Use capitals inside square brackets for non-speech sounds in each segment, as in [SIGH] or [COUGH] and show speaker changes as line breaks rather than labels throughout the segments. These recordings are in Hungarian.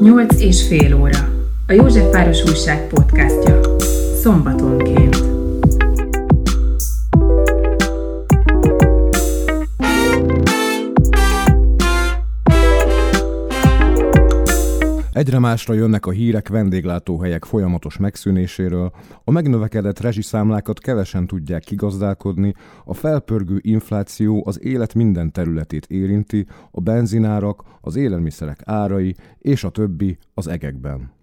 Nyolc és fél óra. A Józsefváros Újság podcastja. Szombatonként.
Egyre másra jönnek a hírek vendéglátóhelyek folyamatos megszűnéséről, a megnövekedett rezsiszámlákat kevesen tudják kigazdálkodni, a felpörgő infláció az élet minden területét érinti, a benzinárak, az élelmiszerek árai és a többi az egekben.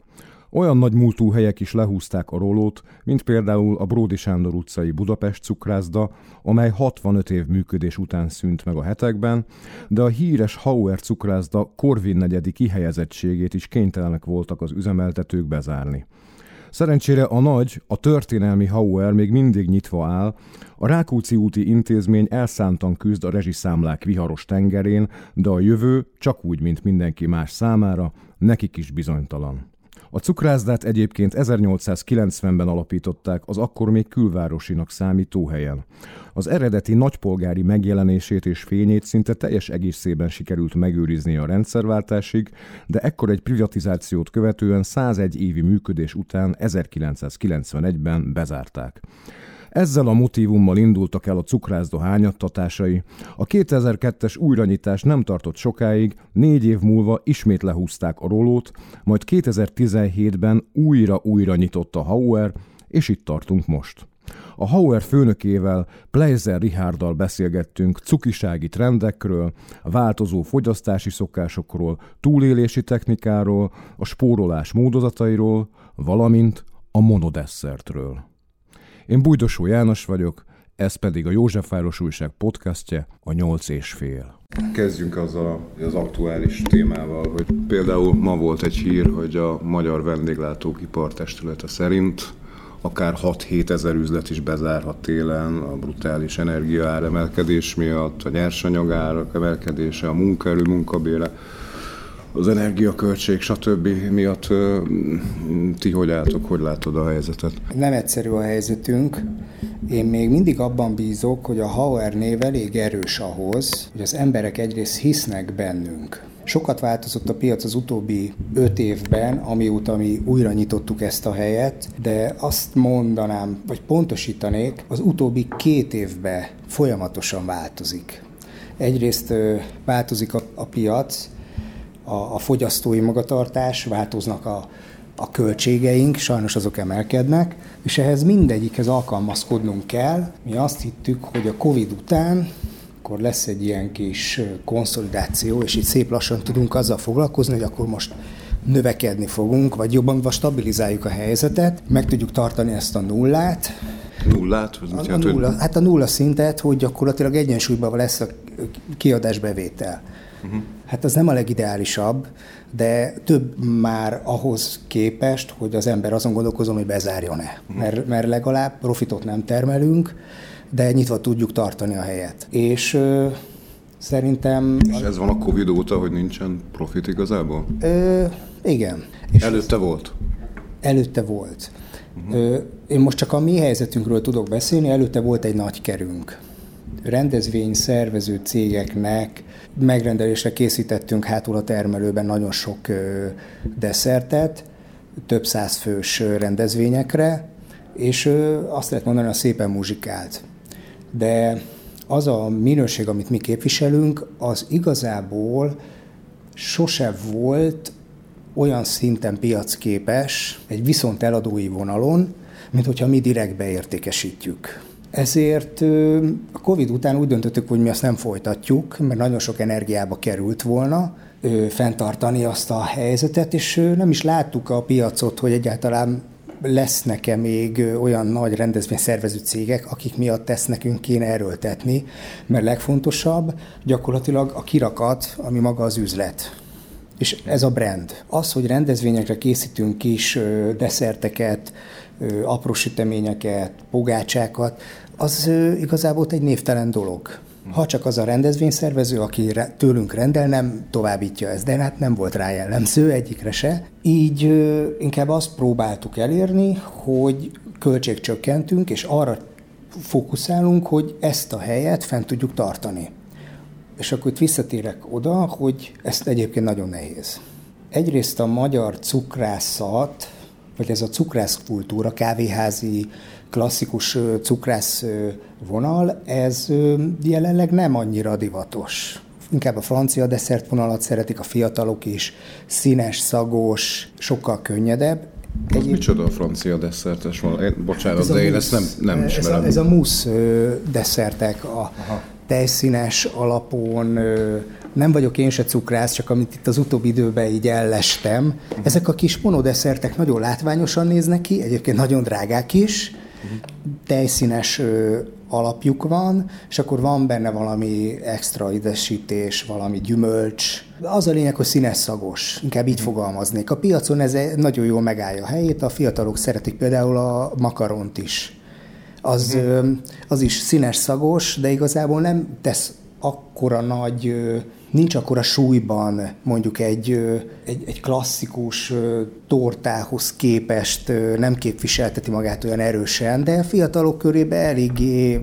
Olyan nagy múltú helyek is lehúzták a rólót, mint például a Bródi Sándor utcai Budapest cukrászda, amely 65 év működés után szűnt meg a hetekben, de a híres Hauer cukrászda Korvin negyedi kihelyezettségét is kénytelenek voltak az üzemeltetők bezárni. Szerencsére a nagy, a történelmi Hauer még mindig nyitva áll, a Rákóczi úti intézmény elszántan küzd a rezsiszámlák viharos tengerén, de a jövő, csak úgy, mint mindenki más számára, nekik is bizonytalan. A cukrászdát egyébként 1890-ben alapították az akkor még külvárosinak számító helyen. Az eredeti nagypolgári megjelenését és fényét szinte teljes egészében sikerült megőrizni a rendszerváltásig, de ekkor egy privatizációt követően 101 évi működés után 1991-ben bezárták. Ezzel a motivummal indultak el a cukrászda hányattatásai. A 2002-es újranyitás nem tartott sokáig, négy év múlva ismét lehúzták a rolót, majd 2017-ben újra-újra nyitott a Hauer, és itt tartunk most. A Hauer főnökével, Pleiser Richarddal beszélgettünk cukisági trendekről, változó fogyasztási szokásokról, túlélési technikáról, a spórolás módozatairól, valamint a monodesszertről. Én Bújdosó János vagyok, ez pedig a Józsefváros Újság podcastje, a nyolc és fél. Kezdjünk azzal az aktuális témával, hogy például ma volt egy hír, hogy a Magyar Vendéglátók Ipartestülete szerint akár 6-7 ezer üzlet is bezárhat télen a brutális energiaáremelkedés miatt, a nyersanyagárak emelkedése, a munkaerő munkabére az energiaköltség, stb. miatt ti hogy álltok, hogy látod a helyzetet?
Nem egyszerű a helyzetünk. Én még mindig abban bízok, hogy a Hauer név elég erős ahhoz, hogy az emberek egyrészt hisznek bennünk. Sokat változott a piac az utóbbi öt évben, amióta mi újra nyitottuk ezt a helyet, de azt mondanám, vagy pontosítanék, az utóbbi két évben folyamatosan változik. Egyrészt változik a, a piac, a, a fogyasztói magatartás, változnak a, a költségeink, sajnos azok emelkednek, és ehhez mindegyikhez alkalmazkodnunk kell. Mi azt hittük, hogy a Covid után akkor lesz egy ilyen kis konszolidáció, és itt szép lassan tudunk azzal foglalkozni, hogy akkor most növekedni fogunk, vagy jobban vagy stabilizáljuk a helyzetet, meg tudjuk tartani ezt a nullát.
Nullát?
A, a nulla, hát a nulla szintet, hogy gyakorlatilag egyensúlyban lesz a kiadásbevétel. Uh-huh. Hát az nem a legideálisabb, de több már ahhoz képest, hogy az ember azon gondolkozom, hogy bezárjon-e. Uh-huh. Mert, mert legalább profitot nem termelünk, de nyitva tudjuk tartani a helyet. És ö, szerintem...
És ez van a Covid óta, hogy nincsen profit igazából?
Ö, igen.
És előtte volt?
Előtte volt. Uh-huh. Ö, én most csak a mi helyzetünkről tudok beszélni, előtte volt egy nagy kerünk rendezvény szervező cégeknek megrendelésre készítettünk hátul a termelőben nagyon sok desszertet, több száz fős rendezvényekre, és azt lehet mondani, hogy szépen muzsikált. De az a minőség, amit mi képviselünk, az igazából sose volt olyan szinten piacképes, egy viszont eladói vonalon, mint hogyha mi direkt beértékesítjük. Ezért a Covid után úgy döntöttük, hogy mi azt nem folytatjuk, mert nagyon sok energiába került volna fenntartani azt a helyzetet, és nem is láttuk a piacot, hogy egyáltalán lesznek-e még olyan nagy rendezvényszervező cégek, akik miatt ezt nekünk kéne erőltetni, mert legfontosabb gyakorlatilag a kirakat, ami maga az üzlet. És ez a brand. Az, hogy rendezvényekre készítünk kis desszerteket, apró süteményeket, pogácsákat, az igazából egy névtelen dolog. Ha csak az a rendezvényszervező, aki tőlünk rendel, nem továbbítja ezt, de hát nem volt rá jellemző egyikre se. Így inkább azt próbáltuk elérni, hogy költségcsökkentünk, és arra fókuszálunk, hogy ezt a helyet fent tudjuk tartani. És akkor itt visszatérek oda, hogy ezt egyébként nagyon nehéz. egyrészt a magyar cukrászat, vagy ez a cukrász kultúra, kávéházi, klasszikus cukrász vonal, ez jelenleg nem annyira divatos. Inkább a francia desszert vonalat szeretik a fiatalok is, színes, szagos, sokkal könnyedebb.
Ez Egyéb... micsoda a francia desszertes vonal? Bocsánat, hát de én ezt nem, nem
ez
ismerem.
A, ez a musz desszertek, a Aha. tejszínes alapon, nem vagyok én se cukrász, csak amit itt az utóbbi időben így ellestem. Ezek a kis monodesszertek nagyon látványosan néznek ki, egyébként nagyon drágák is, tejszínes alapjuk van, és akkor van benne valami extra idesítés, valami gyümölcs. Az a lényeg, hogy színes szagos, inkább így fogalmaznék. A piacon ez nagyon jól megállja a helyét, a fiatalok szeretik például a makaront is. Az, az is színes szagos, de igazából nem tesz akkora nagy nincs akkor a súlyban mondjuk egy, egy, egy klasszikus tortához képest nem képviselteti magát olyan erősen, de fiatalok körében eléggé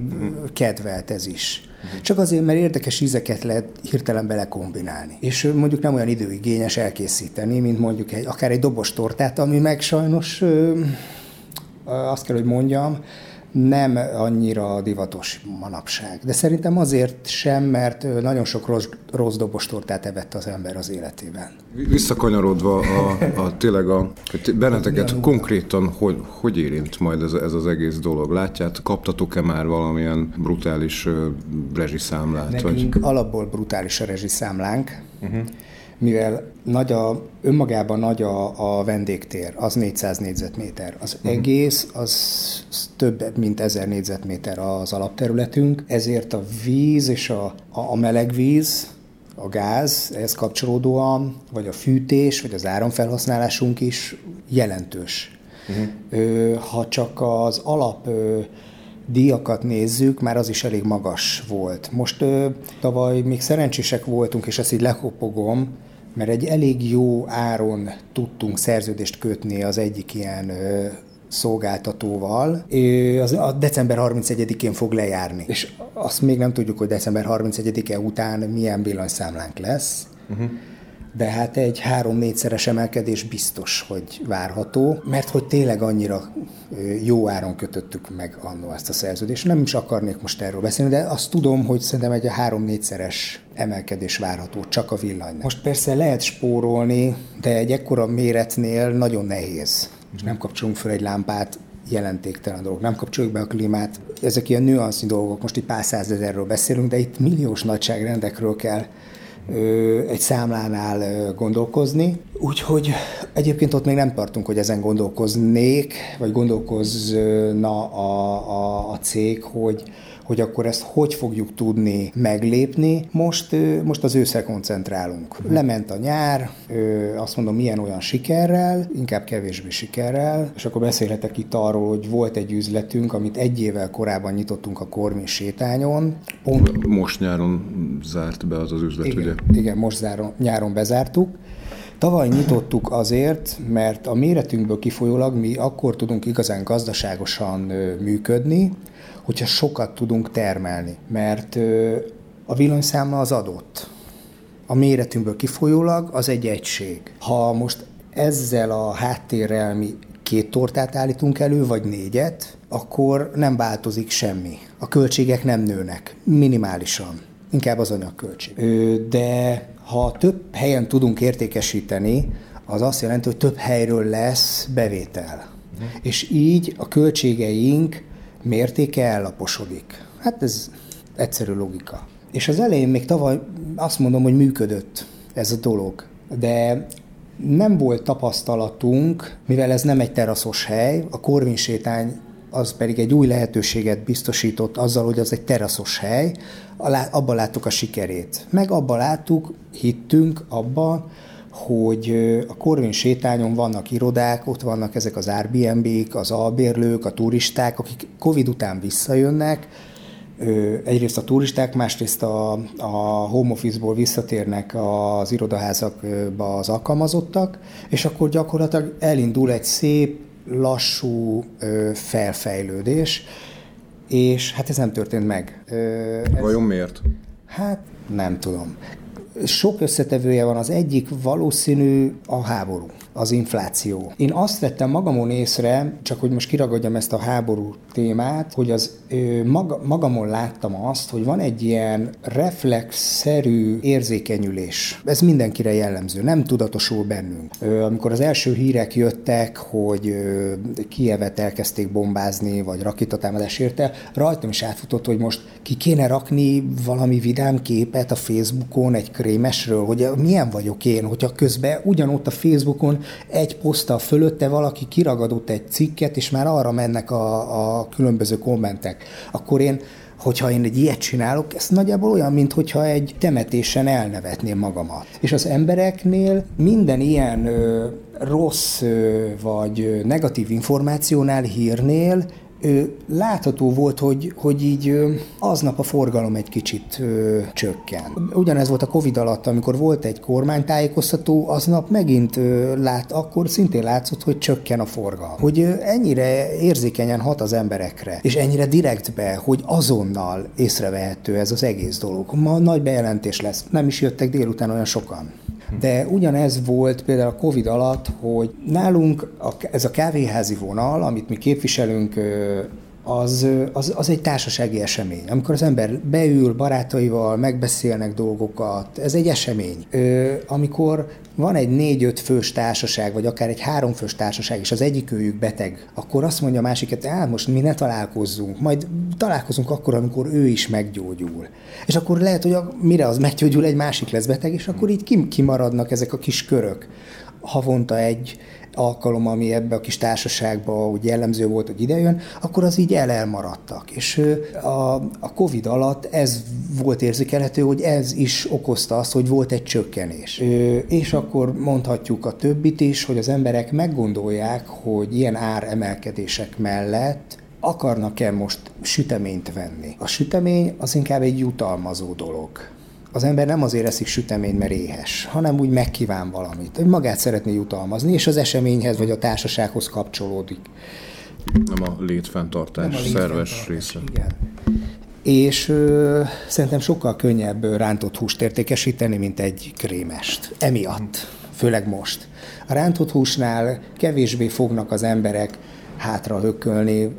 kedvelt ez is. Csak azért, mert érdekes ízeket lehet hirtelen belekombinálni. És mondjuk nem olyan időigényes elkészíteni, mint mondjuk egy, akár egy dobos tortát, ami meg sajnos azt kell, hogy mondjam, nem annyira divatos manapság. De szerintem azért sem, mert nagyon sok rossz, rossz dobostortát evett az ember az életében.
Visszakanyarodva a, a tényleg a, benneteket konkrétan hogy, hogy érint majd ez, ez az egész dolog? Látját, kaptatok-e már valamilyen brutális rezsiszámlát?
Nekünk vagy? alapból brutális a rezsiszámlánk. Uh-huh mivel nagy a, önmagában nagy a, a vendégtér, az 400 négyzetméter. Az uh-huh. egész, az több mint 1000 négyzetméter az alapterületünk, ezért a víz és a, a, a meleg víz, a gáz ehhez kapcsolódóan, vagy a fűtés, vagy az áramfelhasználásunk is jelentős. Uh-huh. Ha csak az alap díjakat nézzük, már az is elég magas volt. Most ö, tavaly még szerencsések voltunk, és ezt így lekopogom, mert egy elég jó áron tudtunk szerződést kötni az egyik ilyen szolgáltatóval. Az a december 31-én fog lejárni. És azt még nem tudjuk, hogy december 31-e után milyen villanyszámlánk lesz. Uh-huh de hát egy három-négyszeres emelkedés biztos, hogy várható, mert hogy tényleg annyira jó áron kötöttük meg annó ezt a szerződést. Nem is akarnék most erről beszélni, de azt tudom, hogy szerintem egy három-négyszeres emelkedés várható csak a villany. Most persze lehet spórolni, de egy ekkora méretnél nagyon nehéz. És nem kapcsolunk fel egy lámpát, jelentéktelen dolog. Nem kapcsoljuk be a klímát. Ezek ilyen nüansznyi dolgok. Most itt pár százezerről beszélünk, de itt milliós nagyságrendekről kell egy számlánál gondolkozni. Úgyhogy egyébként ott még nem tartunk, hogy ezen gondolkoznék, vagy gondolkozna a, a, a cég, hogy hogy akkor ezt hogy fogjuk tudni meglépni. Most, most az őszre koncentrálunk. Lement a nyár, azt mondom, milyen olyan sikerrel, inkább kevésbé sikerrel, és akkor beszélhetek itt arról, hogy volt egy üzletünk, amit egy évvel korábban nyitottunk a Kormi sétányon.
Pont... Most nyáron zárt be az az üzlet,
igen,
ugye?
Igen, most záron, nyáron bezártuk. Tavaly nyitottuk azért, mert a méretünkből kifolyólag mi akkor tudunk igazán gazdaságosan működni, hogyha sokat tudunk termelni, mert a villanyszámla az adott. A méretünkből kifolyólag az egy egység. Ha most ezzel a háttérrel mi két tortát állítunk elő, vagy négyet, akkor nem változik semmi. A költségek nem nőnek, minimálisan. Inkább az anyagköltség. De ha több helyen tudunk értékesíteni, az azt jelenti, hogy több helyről lesz bevétel. És így a költségeink mértéke ellaposodik. Hát ez egyszerű logika. És az elején még tavaly azt mondom, hogy működött ez a dolog, de nem volt tapasztalatunk, mivel ez nem egy teraszos hely, a Korvin sétány az pedig egy új lehetőséget biztosított azzal, hogy az egy teraszos hely, abban láttuk a sikerét. Meg abban láttuk, hittünk abban, hogy a Korvin sétányon vannak irodák, ott vannak ezek az Airbnb-k, az albérlők, a turisták, akik Covid után visszajönnek, egyrészt a turisták, másrészt a, a home office-ból visszatérnek az irodaházakba az alkalmazottak, és akkor gyakorlatilag elindul egy szép, lassú felfejlődés, és hát ez nem történt meg.
Ez, Vajon miért?
Hát nem tudom sok összetevője van. Az egyik valószínű a háború az infláció. Én azt vettem magamon észre, csak hogy most kiragadjam ezt a háború témát, hogy az ö, maga, magamon láttam azt, hogy van egy ilyen reflexszerű érzékenyülés. Ez mindenkire jellemző, nem tudatosul bennünk. Amikor az első hírek jöttek, hogy ö, Kievet elkezdték bombázni, vagy rakétatámadás érte, rajtam is átfutott, hogy most ki kéne rakni valami vidám képet a Facebookon egy krémesről, hogy milyen vagyok én, hogyha közben ugyanott a Facebookon egy poszta fölötte valaki kiragadott egy cikket, és már arra mennek a, a különböző kommentek. Akkor én hogyha én egy ilyet csinálok, ez nagyjából olyan, mint hogyha egy temetésen elnevetném magamat. És az embereknél minden ilyen ö, rossz ö, vagy negatív információnál, hírnél látható volt, hogy, hogy így aznap a forgalom egy kicsit csökken. Ugyanez volt a Covid alatt, amikor volt egy kormánytájékoztató, aznap megint lát, akkor szintén látszott, hogy csökken a forgalom. Hogy ennyire érzékenyen hat az emberekre, és ennyire direktbe, hogy azonnal észrevehető ez az egész dolog. Ma nagy bejelentés lesz. Nem is jöttek délután olyan sokan. De ugyanez volt például a Covid alatt, hogy nálunk a, ez a kávéházi vonal, amit mi képviselünk az, az, az egy társasági esemény. Amikor az ember beül barátaival, megbeszélnek dolgokat, ez egy esemény. Ö, amikor van egy négy-öt fős társaság, vagy akár egy három fős társaság, és az egyik őjük beteg, akkor azt mondja a másiket, hát most mi ne találkozzunk, majd találkozunk akkor, amikor ő is meggyógyul. És akkor lehet, hogy a, mire az meggyógyul, egy másik lesz beteg, és akkor így kimaradnak ezek a kis körök. Havonta egy, alkalom, ami ebbe a kis társaságba úgy jellemző volt, hogy idejön, akkor az így el elmaradtak. És a, a Covid alatt ez volt érzékelhető, hogy ez is okozta azt, hogy volt egy csökkenés. És akkor mondhatjuk a többit is, hogy az emberek meggondolják, hogy ilyen áremelkedések mellett akarnak-e most süteményt venni. A sütemény az inkább egy jutalmazó dolog az ember nem azért eszik süteményt, mert éhes, hanem úgy megkíván valamit. Hogy magát szeretné jutalmazni, és az eseményhez vagy a társasághoz kapcsolódik.
Nem a létfenntartás, nem a létfenntartás szerves része.
Igen. És ö, szerintem sokkal könnyebb rántott húst értékesíteni, mint egy krémest. Emiatt, főleg most. A rántott húsnál kevésbé fognak az emberek hátra hökölni,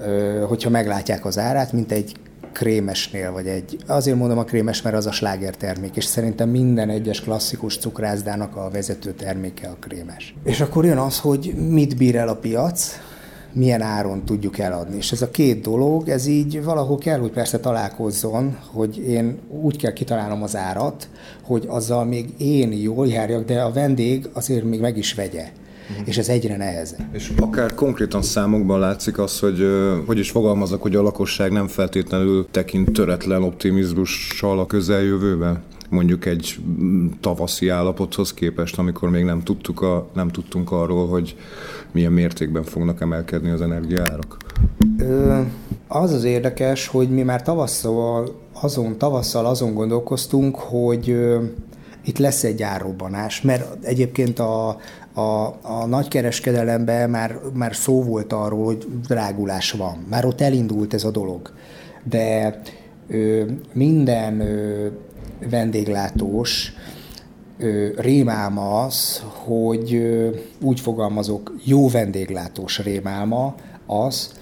hogyha meglátják az árát, mint egy krémesnél, vagy egy, azért mondom a krémes, mert az a sláger termék, és szerintem minden egyes klasszikus cukrászdának a vezető terméke a krémes. És akkor jön az, hogy mit bír el a piac, milyen áron tudjuk eladni. És ez a két dolog, ez így valahol kell, hogy persze találkozzon, hogy én úgy kell kitalálnom az árat, hogy azzal még én jól járjak, de a vendég azért még meg is vegye. Uh-huh. És ez egyre nehezebb.
És akár konkrétan számokban látszik az, hogy hogy is fogalmazok, hogy a lakosság nem feltétlenül tekint töretlen optimizmussal a közeljövőben? mondjuk egy mm, tavaszi állapothoz képest, amikor még nem, tudtuk a, nem tudtunk arról, hogy milyen mértékben fognak emelkedni az energiárak?
Az az érdekes, hogy mi már tavasszal azon, tavasszal azon gondolkoztunk, hogy itt lesz egy árrobbanás, mert egyébként a, a, a nagykereskedelemben már, már szó volt arról, hogy drágulás van. Már ott elindult ez a dolog. De ö, minden ö, vendéglátós ö, rémálma az, hogy ö, úgy fogalmazok, jó vendéglátós rémálma az,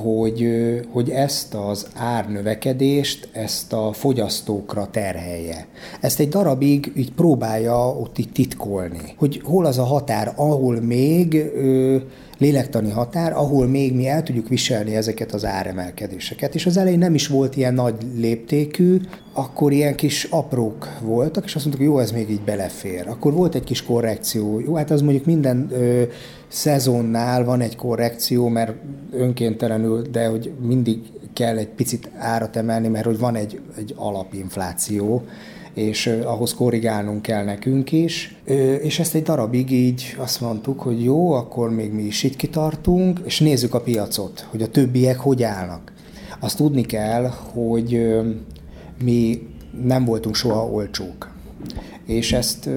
hogy, hogy ezt az árnövekedést, ezt a fogyasztókra terhelje. Ezt egy darabig így próbálja ott így titkolni, hogy hol az a határ, ahol még ö, lélektani határ, ahol még mi el tudjuk viselni ezeket az áremelkedéseket. És az elején nem is volt ilyen nagy léptékű, akkor ilyen kis aprók voltak, és azt mondtuk, hogy jó, ez még így belefér. Akkor volt egy kis korrekció. Jó, hát az mondjuk minden ö, szezonnál van egy korrekció, mert önkéntelenül, de hogy mindig kell egy picit árat emelni, mert hogy van egy, egy alapinfláció, és ahhoz korrigálnunk kell nekünk is. És ezt egy darabig így azt mondtuk, hogy jó, akkor még mi is itt kitartunk, és nézzük a piacot, hogy a többiek hogy állnak. Azt tudni kell, hogy mi nem voltunk soha olcsók. És ezt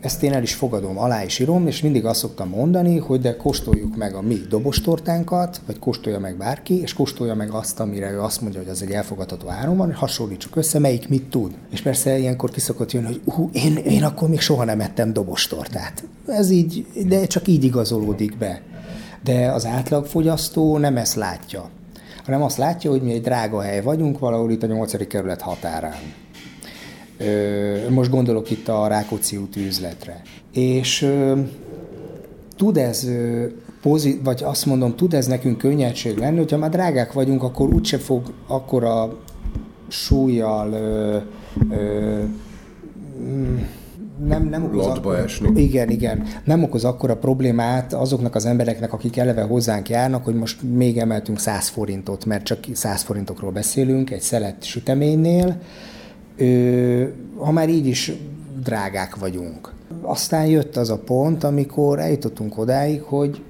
ezt én el is fogadom, alá is írom, és mindig azt szoktam mondani, hogy de kóstoljuk meg a mi dobostortánkat, vagy kóstolja meg bárki, és kóstolja meg azt, amire ő azt mondja, hogy az egy elfogadható áron van, hasonlítsuk össze, melyik mit tud. És persze ilyenkor kiszokott jönni, hogy hú, én, én akkor még soha nem ettem dobostortát. Ez így, de csak így igazolódik be. De az átlagfogyasztó nem ezt látja, hanem azt látja, hogy mi egy drága hely vagyunk valahol itt a 8. kerület határán most gondolok itt a Rákóczi úti üzletre. És tud ez pozit, vagy azt mondom, tud ez nekünk könnyedség lenni, hogyha már drágák vagyunk, akkor úgyse fog akkora súlyjal ö, ö, nem, nem okoz
akkor, esni.
Igen, igen. Nem okoz akkora problémát azoknak az embereknek, akik eleve hozzánk járnak, hogy most még emeltünk 100 forintot, mert csak 100 forintokról beszélünk egy szelet süteménynél, ha már így is drágák vagyunk. Aztán jött az a pont, amikor eljutottunk odáig, hogy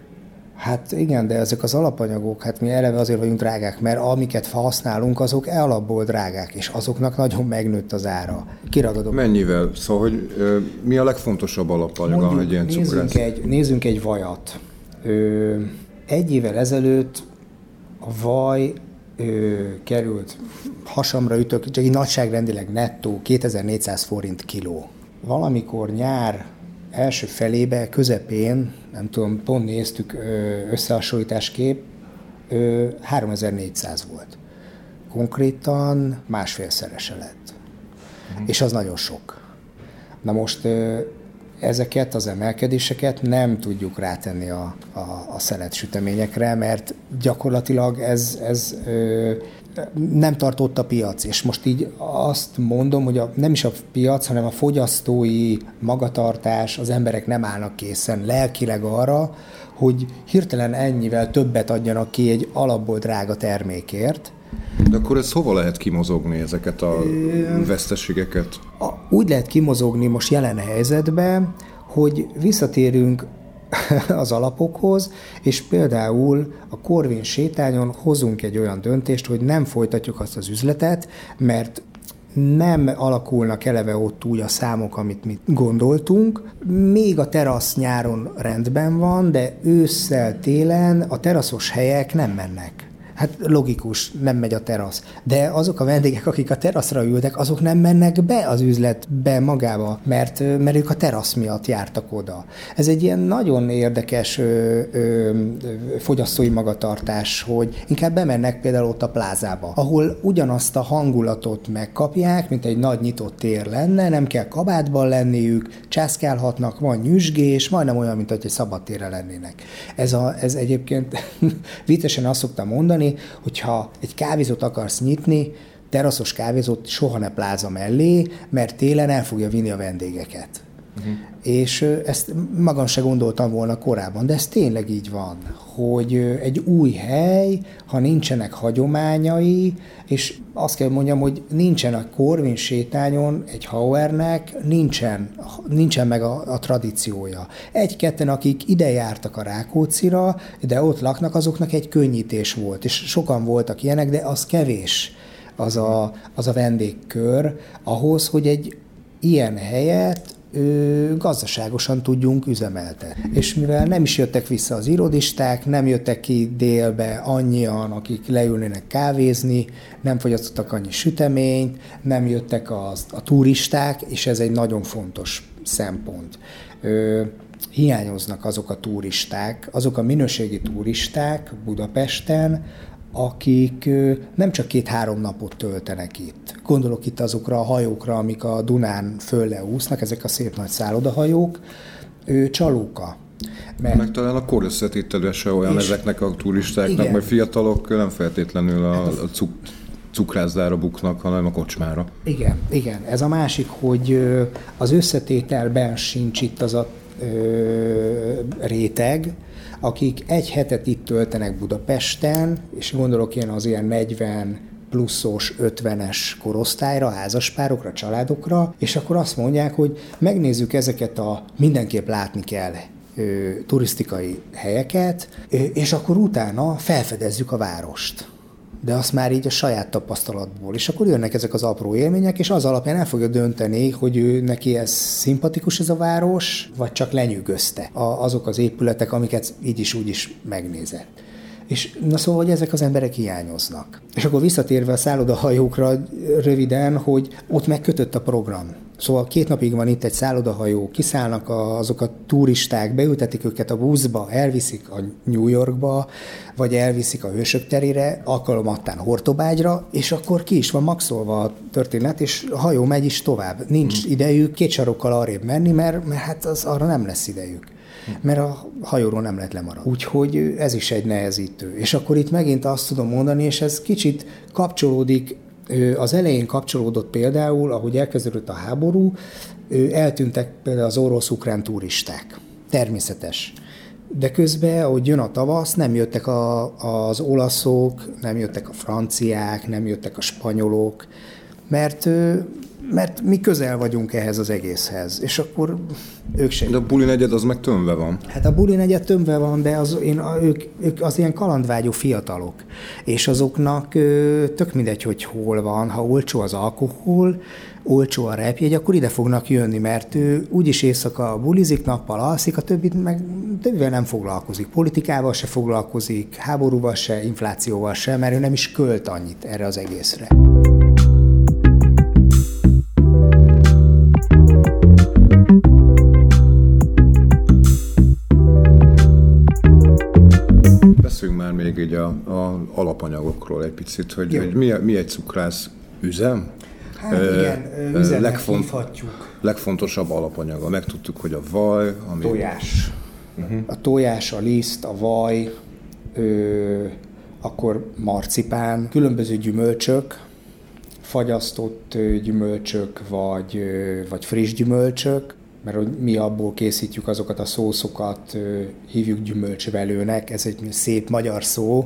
Hát igen, de ezek az alapanyagok, hát mi eleve azért vagyunk drágák, mert amiket használunk, azok alapból drágák, és azoknak nagyon megnőtt az ára. Kiragadom.
Mennyivel? Szóval, hogy ö, mi a legfontosabb alapanyag, Mondjuk, egy ilyen
nézzünk egy, nézzünk egy vajat. Ö, egy évvel ezelőtt a vaj ö, került, hasamra ütök, csak egy nagyságrendileg nettó 2400 forint kiló. Valamikor nyár első felébe, közepén, nem tudom, pont néztük összehasonlításképp, 3400 volt. Konkrétan másfélszerese lett. Uh-huh. És az nagyon sok. Na most ezeket az emelkedéseket nem tudjuk rátenni a, a, a szelet süteményekre, mert gyakorlatilag ez, ez ö, nem tartott a piac, és most így azt mondom, hogy a, nem is a piac, hanem a fogyasztói magatartás, az emberek nem állnak készen lelkileg arra, hogy hirtelen ennyivel többet adjanak ki egy alapból drága termékért,
de akkor ez hova lehet kimozogni ezeket a veszteségeket?
Úgy lehet kimozogni most jelen helyzetben, hogy visszatérünk [LAUGHS] az alapokhoz, és például a Korvin sétányon hozunk egy olyan döntést, hogy nem folytatjuk azt az üzletet, mert nem alakulnak eleve ott úgy a számok, amit mi gondoltunk. Még a terasz nyáron rendben van, de ősszel, télen a teraszos helyek nem mennek. Hát logikus, nem megy a terasz. De azok a vendégek, akik a teraszra ültek, azok nem mennek be az üzletbe magába, mert, mert ők a terasz miatt jártak oda. Ez egy ilyen nagyon érdekes ö, ö, fogyasztói magatartás, hogy inkább bemennek például ott a plázába, ahol ugyanazt a hangulatot megkapják, mint egy nagy nyitott tér lenne, nem kell kabátban lenniük, császkálhatnak, van nyüzsgés, majdnem olyan, mint hogy egy szabad lennének. Ez, a, ez egyébként [LAUGHS] viccesen azt szoktam mondani, hogyha egy kávézót akarsz nyitni, teraszos kávézót soha ne pláza mellé, mert télen el fogja vinni a vendégeket. Uh-huh. És ezt magam se gondoltam volna korábban, de ez tényleg így van, hogy egy új hely, ha nincsenek hagyományai, és azt kell mondjam, hogy nincsen a Corvin sétányon egy Hauernek, nincsen, nincsen meg a, a tradíciója. Egy-ketten, akik ide jártak a Rákócira, de ott laknak, azoknak egy könnyítés volt, és sokan voltak ilyenek, de az kevés az a, az a vendégkör ahhoz, hogy egy ilyen helyet gazdaságosan tudjunk üzemeltetni. És mivel nem is jöttek vissza az irodisták, nem jöttek ki délbe annyian, akik leülnének kávézni, nem fogyasztottak annyi süteményt, nem jöttek a, a turisták, és ez egy nagyon fontos szempont. Ö, hiányoznak azok a turisták, azok a minőségi turisták Budapesten, akik nem csak két-három napot töltenek itt. Gondolok itt azokra a hajókra, amik a Dunán fölle úsznak, ezek a szép nagy szállodahajók, ő csalóka.
Mert... Meg talán a korösszetételő se olyan és... ezeknek a turistáknak, igen. mert fiatalok nem feltétlenül a, a cuk, cukrászdára buknak, hanem a kocsmára.
Igen, igen. Ez a másik, hogy az összetételben sincs itt az a ö, réteg, akik egy hetet itt töltenek Budapesten, és gondolok én az ilyen 40 pluszos, 50-es korosztályra, házaspárokra, családokra, és akkor azt mondják, hogy megnézzük ezeket a mindenképp látni kell turisztikai helyeket, és akkor utána felfedezzük a várost. De azt már így a saját tapasztalatból. És akkor jönnek ezek az apró élmények, és az alapján el fogja dönteni, hogy ő neki ez szimpatikus ez a város, vagy csak lenyűgözte a, azok az épületek, amiket így is úgy is megnézett. És na szóval, hogy ezek az emberek hiányoznak. És akkor visszatérve a szállodahajókra röviden, hogy ott megkötött a program. Szóval két napig van itt egy szállodahajó, kiszállnak a, azok a turisták, beültetik őket a buszba, elviszik a New Yorkba, vagy elviszik a Hősök terére, alkalomattán Hortobágyra, és akkor ki is van maxolva a történet, és a hajó megy is tovább. Nincs hmm. idejük két sarokkal arrébb menni, mert, mert hát az arra nem lesz idejük mert a hajóról nem lehet lemaradni. Úgyhogy ez is egy nehezítő. És akkor itt megint azt tudom mondani, és ez kicsit kapcsolódik az elején kapcsolódott például, ahogy elkezdődött a háború, eltűntek például az orosz-ukrán turisták. Természetes. De közben, ahogy jön a tavasz, nem jöttek a, az olaszok, nem jöttek a franciák, nem jöttek a spanyolok, mert mert mi közel vagyunk ehhez az egészhez, és akkor ők sem.
De a buli negyed az meg tömve van.
Hát a buli negyed tömve van, de az, én, ők, ők az ilyen kalandvágyó fiatalok, és azoknak ö, tök mindegy, hogy hol van, ha olcsó az alkohol, olcsó a repjegy, akkor ide fognak jönni, mert ő úgyis éjszaka bulizik, nappal alszik, a többit meg többivel nem foglalkozik. Politikával se foglalkozik, háborúval se, inflációval se, mert ő nem is költ annyit erre az egészre.
Így a, a alapanyagokról egy picit, hogy, hogy mi, mi egy cukrász üzem?
Hát igen, üzemnek legfont, hívhatjuk.
Legfontosabb alapanyaga. Megtudtuk, hogy a vaj,
ami... Tojás. Uh-huh. A tojás, a liszt, a vaj, ö, akkor marcipán, különböző gyümölcsök, fagyasztott gyümölcsök, vagy, vagy friss gyümölcsök, mert hogy mi abból készítjük azokat a szószokat, hívjuk gyümölcsvelőnek, ez egy szép magyar szó,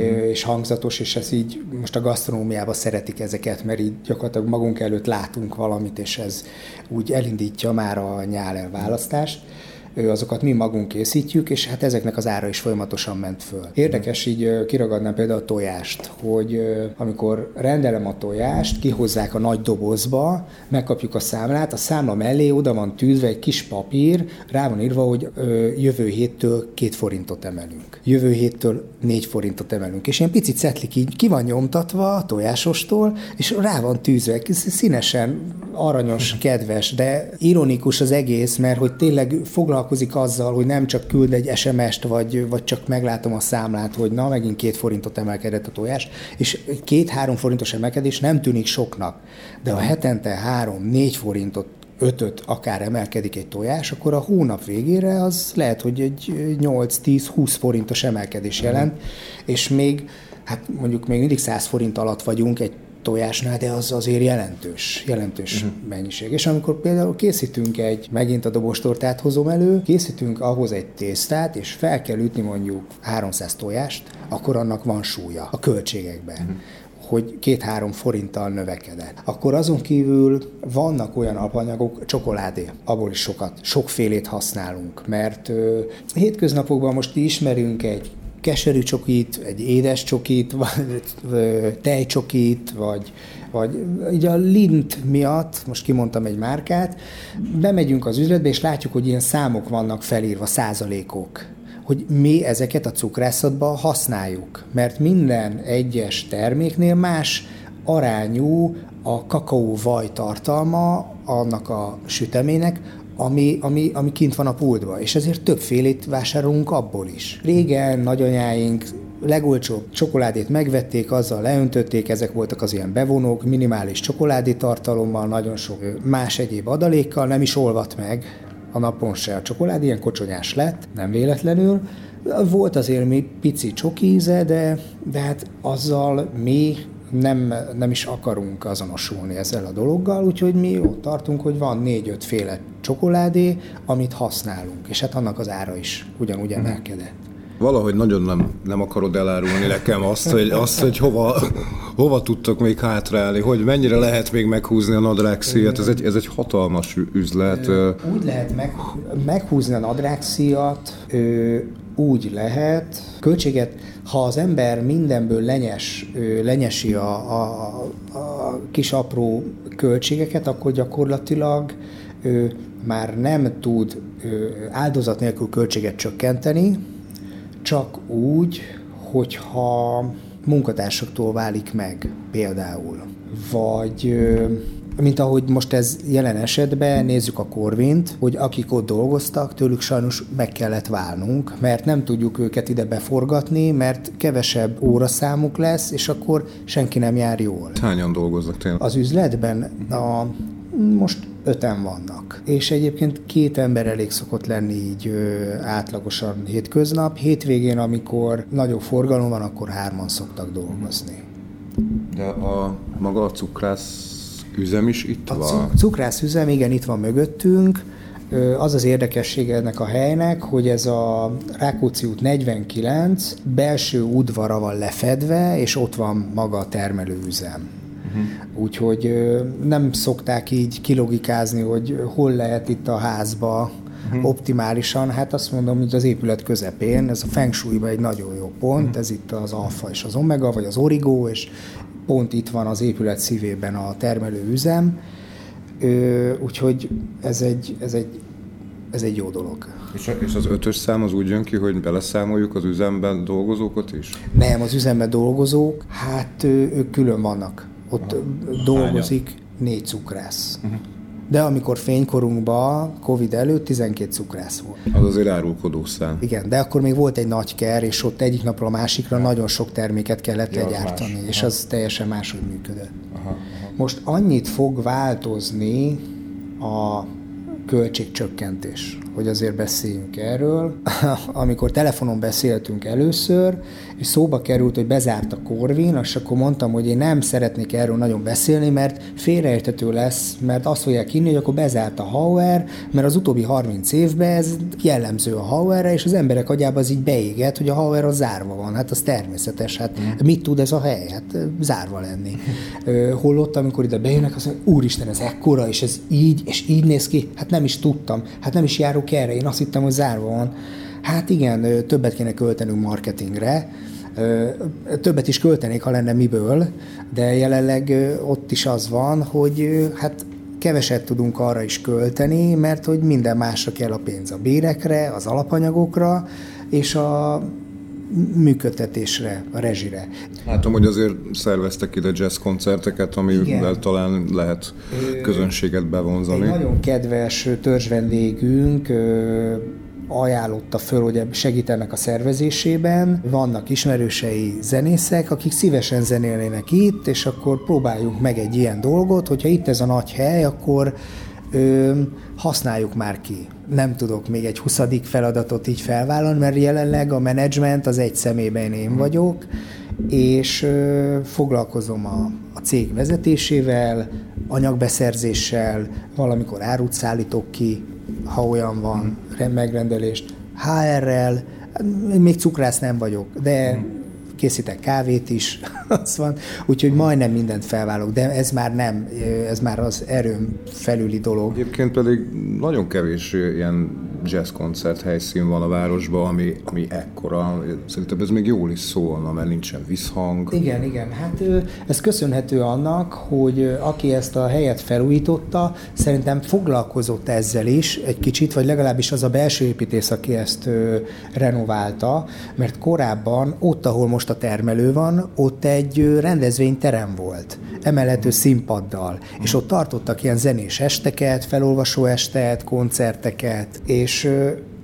mm. és hangzatos, és ez így most a gasztronómiában szeretik ezeket, mert így gyakorlatilag magunk előtt látunk valamit, és ez úgy elindítja már a nyál elválasztást azokat mi magunk készítjük, és hát ezeknek az ára is folyamatosan ment föl. Érdekes így kiragadnám például a tojást, hogy amikor rendelem a tojást, kihozzák a nagy dobozba, megkapjuk a számlát, a számla mellé oda van tűzve egy kis papír, rá van írva, hogy jövő héttől két forintot emelünk. Jövő héttől négy forintot emelünk. És ilyen picit szetlik így, ki van nyomtatva a tojásostól, és rá van tűzve, színesen aranyos, kedves, de ironikus az egész, mert hogy tényleg foglal foglalkozik azzal, hogy nem csak küld egy SMS-t, vagy, vagy csak meglátom a számlát, hogy na, megint két forintot emelkedett a tojás, és két-három forintos emelkedés nem tűnik soknak, de ha hetente három-négy forintot ötöt akár emelkedik egy tojás, akkor a hónap végére az lehet, hogy egy 8-10-20 forintos emelkedés jelent, és még, hát mondjuk még mindig 100 forint alatt vagyunk egy tojásnál, de az azért jelentős, jelentős uh-huh. mennyiség. És amikor például készítünk egy, megint a dobostortát hozom elő, készítünk ahhoz egy tésztát, és fel kell ütni mondjuk 300 tojást, akkor annak van súlya a költségekben. Uh-huh hogy két-három forinttal növekedett. Akkor azon kívül vannak olyan alapanyagok, csokoládé, abból is sokat, sokfélét használunk, mert ö, hétköznapokban most ismerünk egy keserű csokit, egy édes csokit, vagy tejcsokit, vagy, vagy így a lint miatt, most kimondtam egy márkát, bemegyünk az üzletbe, és látjuk, hogy ilyen számok vannak felírva, százalékok hogy mi ezeket a cukrászatban használjuk, mert minden egyes terméknél más arányú a kakaó vaj tartalma annak a süteménynek, ami, ami, ami kint van a pultban, és ezért többfélét vásárolunk abból is. Régen nagyanyáink legolcsóbb csokoládét megvették, azzal leöntötték, ezek voltak az ilyen bevonók, minimális csokoládé tartalommal, nagyon sok más egyéb adalékkal, nem is olvadt meg a napon se a csokoládé, ilyen kocsonyás lett, nem véletlenül. Volt azért mi pici csokíze, de, de hát azzal mi nem, nem is akarunk azonosulni ezzel a dologgal, úgyhogy mi ott tartunk, hogy van négy-öt féle csokoládé, amit használunk, és hát annak az ára is ugyanúgy mhm. emelkedett.
Valahogy nagyon nem, nem akarod elárulni nekem azt, hogy, azt, hogy hova, hova tudtok még hátrálni, hogy mennyire lehet még meghúzni a nadrágszíjat, ez egy, ez egy hatalmas üzlet.
Úgy lehet meg, meghúzni a nadrágszíjat, úgy lehet, költséget, ha az ember mindenből lenyes, lenyesi a, a, a kis apró költségeket, akkor gyakorlatilag már nem tud áldozat nélkül költséget csökkenteni, csak úgy, hogyha munkatársaktól válik meg például. Vagy mint ahogy most ez jelen esetben, nézzük a Korvint, hogy akik ott dolgoztak, tőlük sajnos meg kellett válnunk, mert nem tudjuk őket ide beforgatni, mert kevesebb óraszámuk lesz, és akkor senki nem jár jól.
Hányan dolgoznak tényleg?
Az üzletben a, most öten vannak. És egyébként két ember elég szokott lenni így ö, átlagosan hétköznap. Hétvégén, amikor nagyobb forgalom van, akkor hárman szoktak dolgozni.
De a maga a cukrász üzem is itt
a
van?
A cukrász üzem, igen, itt van mögöttünk. Az az érdekessége ennek a helynek, hogy ez a Rákóczi út 49 belső udvara van lefedve, és ott van maga a termelőüzem. Uh-huh. Úgyhogy nem szokták így kilogikázni, hogy hol lehet itt a házba uh-huh. optimálisan. Hát azt mondom, hogy az épület közepén, ez a Feng shui egy nagyon jó pont, uh-huh. ez itt az alfa és az omega, vagy az origo, és pont itt van az épület szívében a termelőüzem, úgyhogy ez egy, ez egy, ez egy jó dolog.
És, és az ötös szám az úgy jön ki, hogy beleszámoljuk az üzemben dolgozókat is?
Nem, az üzemben dolgozók, hát ők külön vannak. Ott Aha. dolgozik négy cukrász. Uh-huh. De amikor fénykorunkban, Covid előtt 12 cukrász volt.
Az azért árulkodó szám.
Igen, de akkor még volt egy nagy ker, és ott egyik napról a másikra ja. nagyon sok terméket kellett ja, legyártani, más. és Aha. az teljesen máshogy működött. Aha. Aha. Most annyit fog változni a költségcsökkentés hogy azért beszéljünk erről. [LAUGHS] Amikor telefonon beszéltünk először, és szóba került, hogy bezárt a Corvin, és akkor mondtam, hogy én nem szeretnék erről nagyon beszélni, mert félreértető lesz, mert azt fogják inni, hogy akkor bezárt a Hauer, mert az utóbbi 30 évben ez jellemző a Hauerre, és az emberek agyába az így beégett, hogy a Hauer az zárva van. Hát az természetes. Hát mm. mit tud ez a hely? Hát zárva lenni. [LAUGHS] Holott, amikor ide bejönnek, azt mondja, úristen, ez ekkora, és ez így, és így néz ki. Hát nem is tudtam. Hát nem is járok erre. Én azt hittem, hogy zárva van. Hát igen, többet kéne költenünk marketingre, többet is költenék, ha lenne miből, de jelenleg ott is az van, hogy hát keveset tudunk arra is költeni, mert hogy minden másra kell a pénz a bérekre, az alapanyagokra, és a működtetésre, a rezsire.
Látom, hogy azért szerveztek ide jazz koncerteket, amivel Igen. talán lehet közönséget bevonzani.
Egy nagyon kedves törzsvendégünk ajánlotta föl, hogy segítenek a szervezésében. Vannak ismerősei zenészek, akik szívesen zenélnének itt, és akkor próbáljuk meg egy ilyen dolgot, hogyha itt ez a nagy hely, akkor ö, használjuk már ki. Nem tudok még egy huszadik feladatot így felvállalni, mert jelenleg a menedzsment az egy szemében én vagyok, és ö, foglalkozom a, a cég vezetésével, anyagbeszerzéssel, valamikor árut szállítok ki, ha olyan van, megrendelést, HR-rel, még cukrász nem vagyok, de készítek kávét is, [LAUGHS] az van, úgyhogy majdnem mindent felvállalok, de ez már nem, ez már az erőm felüli dolog.
Egyébként pedig nagyon kevés ilyen jazz koncert helyszín van a városban, ami, ami ekkora. Szerintem ez még jól is szólna, mert nincsen visszhang.
Igen, igen. Hát ez köszönhető annak, hogy aki ezt a helyet felújította, szerintem foglalkozott ezzel is egy kicsit, vagy legalábbis az a belső építész, aki ezt renoválta, mert korábban ott, ahol most a termelő van, ott egy rendezvényterem volt, emelhető színpaddal, és ott tartottak ilyen zenés esteket, felolvasó estet, koncerteket, és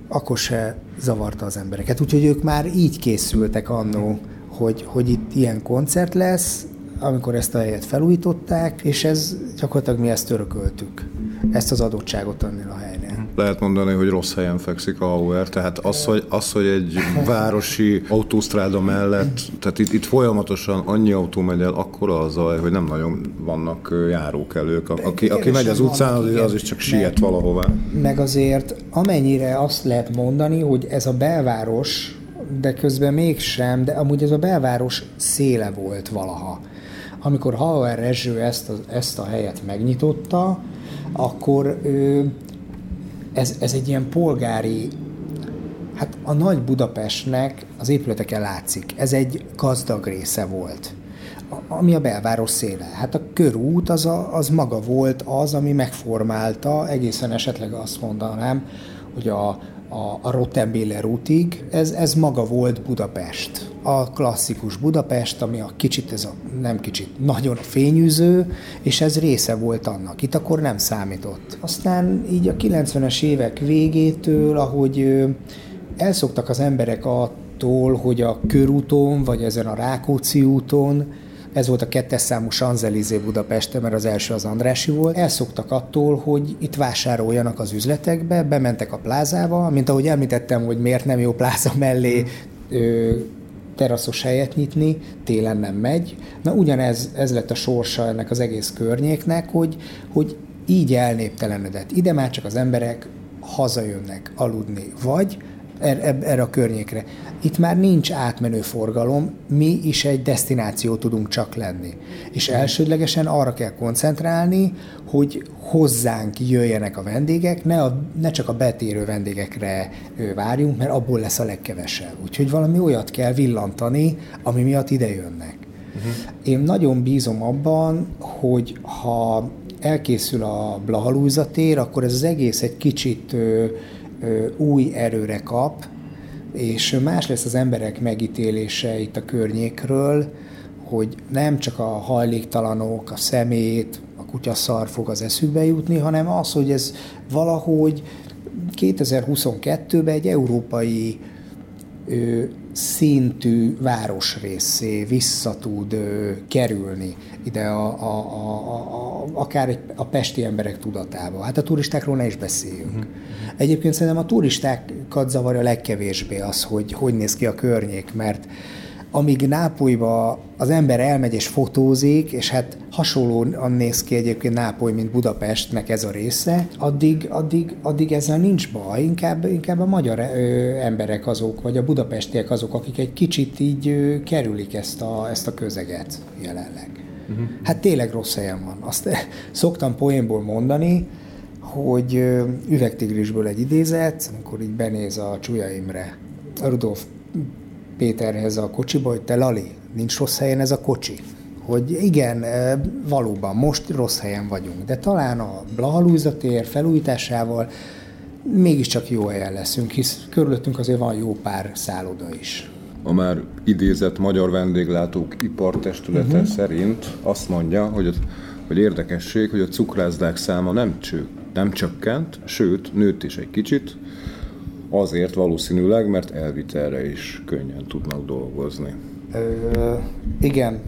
akkor se zavarta az embereket. Úgyhogy ők már így készültek annó, hogy, hogy itt ilyen koncert lesz, amikor ezt a helyet felújították, és ez gyakorlatilag mi ezt örököltük, ezt az adottságot annél a helynél.
Lehet mondani, hogy rossz helyen fekszik a Hauer, tehát az, hogy, az, hogy egy városi autósztráda mellett, tehát itt, itt folyamatosan annyi autó megy el, akkora a zaj, hogy nem nagyon vannak járókelők. Aki, aki megy az utcán, az, az is csak siet valahová.
Meg azért amennyire azt lehet mondani, hogy ez a belváros, de közben mégsem, de amúgy ez a belváros széle volt valaha. Amikor Hauer Rezső ezt a, ezt a helyet Hát a nagy Budapestnek az épületeken látszik. Ez egy gazdag része volt ami a belváros széle. Hát a körút az, a, az maga volt az, ami megformálta, egészen esetleg azt mondanám, hogy a, a, a Rottenbiller útig, ez, ez maga volt Budapest. A klasszikus Budapest, ami a kicsit, ez a nem kicsit, nagyon fényűző, és ez része volt annak. Itt akkor nem számított. Aztán így a 90-es évek végétől, ahogy elszoktak az emberek attól, hogy a körúton, vagy ezen a Rákóczi úton ez volt a kettes számú Sanzelizé Budapesten, mert az első az Andrási volt. Elszoktak attól, hogy itt vásároljanak az üzletekbe, bementek a plázába, mint ahogy említettem, hogy miért nem jó pláza mellé ö, teraszos helyet nyitni, télen nem megy. Na ugyanez ez lett a sorsa ennek az egész környéknek, hogy, hogy így elnéptelenedett. Ide már csak az emberek hazajönnek aludni, vagy erre a környékre. Itt már nincs átmenő forgalom, mi is egy destináció tudunk csak lenni. És elsődlegesen arra kell koncentrálni, hogy hozzánk jöjjenek a vendégek, ne, a, ne csak a betérő vendégekre várjunk, mert abból lesz a legkevesebb. Úgyhogy valami olyat kell villantani, ami miatt ide jönnek. Uh-huh. Én nagyon bízom abban, hogy ha elkészül a Blahalújza tér, akkor ez az egész egy kicsit új erőre kap, és más lesz az emberek megítélése itt a környékről, hogy nem csak a hajléktalanok, a szemét, a kutyaszar fog az eszükbe jutni, hanem az, hogy ez valahogy 2022-ben egy európai szintű városrészé vissza tud kerülni ide a, a, a, a, akár egy, a pesti emberek tudatába. Hát a turistákról ne is beszéljünk. Uh-huh. Egyébként szerintem a turistákat zavarja legkevésbé az, hogy hogy néz ki a környék, mert amíg Nápolyba az ember elmegy és fotózik, és hát hasonlóan néz ki egyébként Nápoly, mint Budapest, meg ez a része, addig, addig, addig ezzel nincs baj, inkább, inkább a magyar ö, emberek azok, vagy a budapestiek azok, akik egy kicsit így ö, kerülik ezt a, ezt a közeget jelenleg. Uh-huh. Hát tényleg rossz helyen van. Azt [LAUGHS] szoktam poénból mondani, hogy üvegtigrisből egy idézet, amikor így benéz a Csúlya Imre, Rudolf Péterhez a kocsiba, hogy te Lali, nincs rossz helyen ez a kocsi. Hogy igen, valóban most rossz helyen vagyunk, de talán a Blahalújza tér felújításával mégiscsak jó helyen leszünk, hisz körülöttünk azért van jó pár szálloda is
a már idézett Magyar Vendéglátók Ipartestülete uh-huh. szerint azt mondja, hogy, az, hogy érdekesség, hogy a cukrászdák száma nem, cső, nem csökkent, sőt, nőtt is egy kicsit, azért valószínűleg, mert elvitelre is könnyen tudnak dolgozni.
Ö, igen,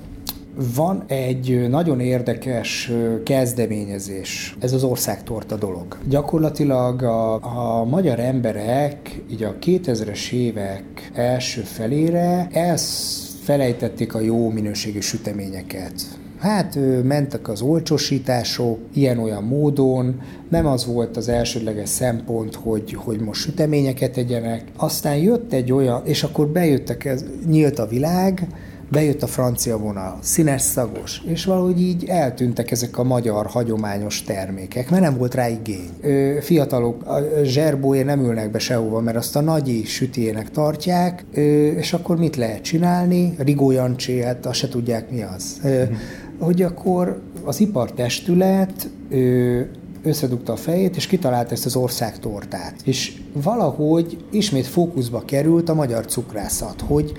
van egy nagyon érdekes kezdeményezés, ez az országtorta dolog. Gyakorlatilag a, a magyar emberek így a 2000-es évek első felére elfelejtették a jó minőségű süteményeket. Hát mentek az olcsosítások ilyen-olyan módon, nem az volt az elsődleges szempont, hogy, hogy most süteményeket tegyenek. Aztán jött egy olyan, és akkor bejöttek, ez, nyílt a világ, bejött a francia vonal, színes szagos, és valahogy így eltűntek ezek a magyar hagyományos termékek, mert nem volt rá igény. Ö, fiatalok a zserbóért nem ülnek be sehova, mert azt a nagyi sütiének tartják, ö, és akkor mit lehet csinálni? Rigó Jancsi, hát azt se tudják mi az. Ö, hogy akkor az ipartestület ö, összedugta a fejét, és kitalálta ezt az országtortát. És valahogy ismét fókuszba került a magyar cukrászat, hogy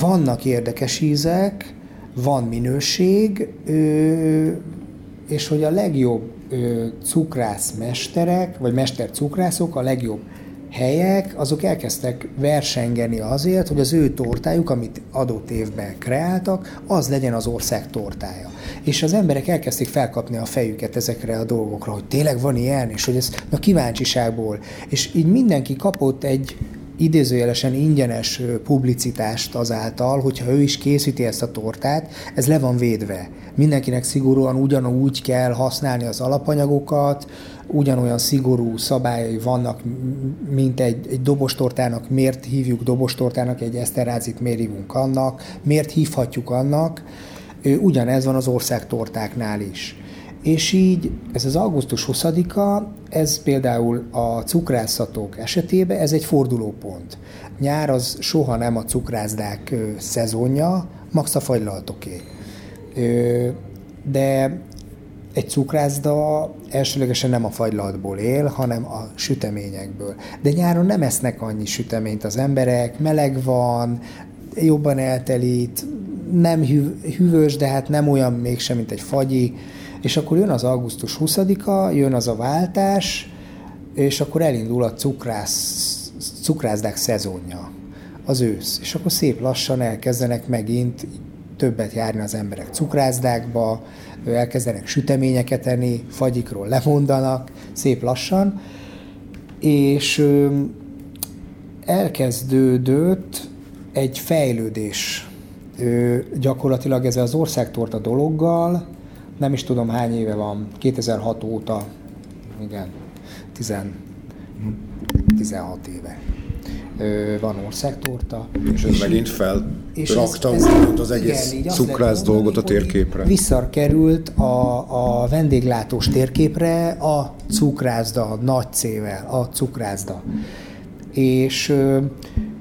vannak érdekes ízek, van minőség, és hogy a legjobb cukrászmesterek, vagy mestercukrászok, a legjobb helyek, azok elkezdtek versengeni azért, hogy az ő tortájuk, amit adott évben kreáltak, az legyen az ország tortája. És az emberek elkezdték felkapni a fejüket ezekre a dolgokra, hogy tényleg van ilyen, és hogy ez a kíváncsiságból. És így mindenki kapott egy, idézőjelesen ingyenes publicitást azáltal, hogyha ő is készíti ezt a tortát, ez le van védve. Mindenkinek szigorúan ugyanúgy kell használni az alapanyagokat, ugyanolyan szigorú szabályai vannak, mint egy, egy dobostortának, miért hívjuk dobostortának, egy eszterázit miért hívunk annak, miért hívhatjuk annak, ugyanez van az országtortáknál is. És így ez az augusztus 20-a, ez például a cukrászatok esetében ez egy fordulópont. Nyár az soha nem a cukrászdák szezonja, max a fagylaltoké. De egy cukrászda elsőlegesen nem a fagylaltból él, hanem a süteményekből. De nyáron nem esznek annyi süteményt az emberek, meleg van, jobban eltelít, nem hűvös, de hát nem olyan mégsem, mint egy fagyi, és akkor jön az augusztus 20-a, jön az a váltás, és akkor elindul a cukrász, cukrászdák szezonja, az ősz. És akkor szép lassan elkezdenek megint többet járni az emberek cukrászdákba, elkezdenek süteményeket enni, fagyikról lemondanak, szép lassan, és elkezdődött egy fejlődés. Gyakorlatilag ez az országtorta dologgal, nem is tudom hány éve van, 2006 óta, igen, 10, 16 éve van országtorta.
És ez megint felrakta az egész igen, cukrász dolgot a térképre.
Visszakerült a, a vendéglátós térképre a cukrászda, a nagy C-vel, a cukrászda. És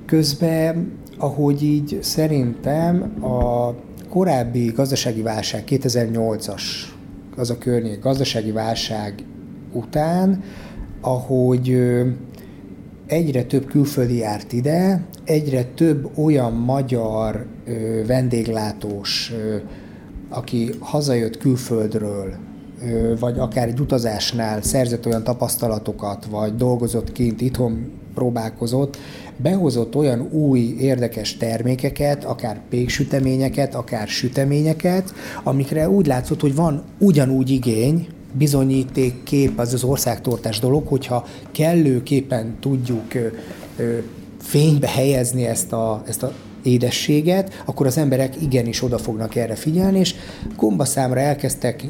közben, ahogy így szerintem a korábbi gazdasági válság, 2008-as az a környék gazdasági válság után, ahogy egyre több külföldi járt ide, egyre több olyan magyar vendéglátós, aki hazajött külföldről, vagy akár egy utazásnál szerzett olyan tapasztalatokat, vagy dolgozott kint, itthon próbálkozott, behozott olyan új érdekes termékeket, akár péksüteményeket, akár süteményeket, amikre úgy látszott, hogy van ugyanúgy igény, bizonyítékkép az az országtortás dolog, hogyha kellőképpen tudjuk ö, ö, fénybe helyezni ezt a, ezt a édességet, akkor az emberek igenis oda fognak erre figyelni, és gombaszámra elkezdtek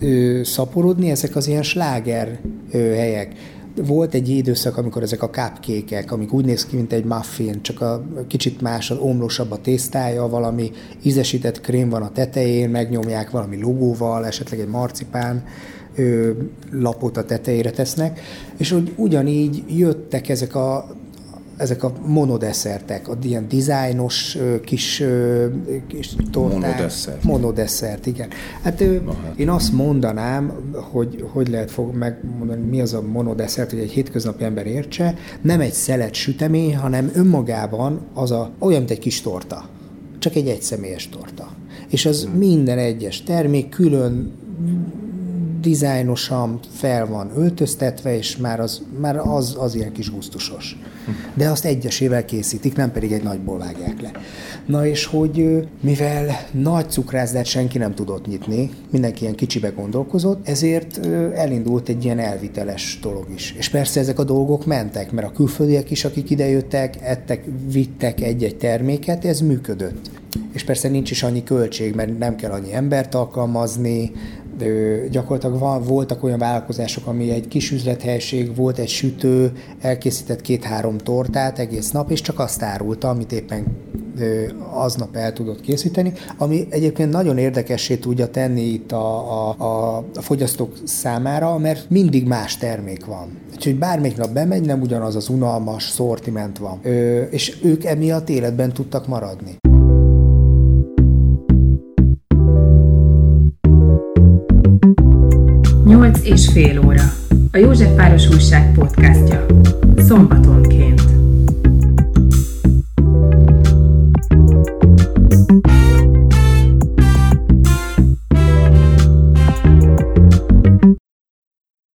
ö, szaporodni ezek az ilyen sláger ö, helyek. Volt egy időszak, amikor ezek a cupcake amik úgy néz ki, mint egy muffin, csak a kicsit más, omlósabb a tésztája, valami ízesített krém van a tetején, megnyomják valami logóval, esetleg egy marcipán ö, lapot a tetejére tesznek, és hogy ugyanígy jöttek ezek a ezek a monodesszertek, a ilyen dizájnos kis, kis torták.
Monodesszert.
Monodesszert, igen. Hát, hát én azt mondanám, hogy hogy lehet fog megmondani, mi az a monodesszert, hogy egy hétköznapi ember értse, nem egy szelet sütemény, hanem önmagában az a, olyan, mint egy kis torta. Csak egy egyszemélyes torta. És az hmm. minden egyes termék külön dizájnosan fel van öltöztetve, és már az, már az, az ilyen kis gusztusos. De azt egyesével készítik, nem pedig egy nagyból vágják le. Na és hogy mivel nagy cukrászdát senki nem tudott nyitni, mindenki ilyen kicsibe gondolkozott, ezért elindult egy ilyen elviteles dolog is. És persze ezek a dolgok mentek, mert a külföldiek is, akik idejöttek, ettek, vittek egy-egy terméket, ez működött. És persze nincs is annyi költség, mert nem kell annyi embert alkalmazni, de gyakorlatilag van, voltak olyan vállalkozások, ami egy kis üzlethelység, volt egy sütő, elkészített két-három tortát egész nap, és csak azt árulta, amit éppen aznap el tudott készíteni, ami egyébként nagyon érdekessé tudja tenni itt a, a, a, a fogyasztók számára, mert mindig más termék van. Úgyhogy bármelyik nap bemegy, nem ugyanaz az unalmas szortiment van. Ö, és ők emiatt életben tudtak maradni.
8 és fél óra. A József Józsefváros Újság podcastja. Szombatonként.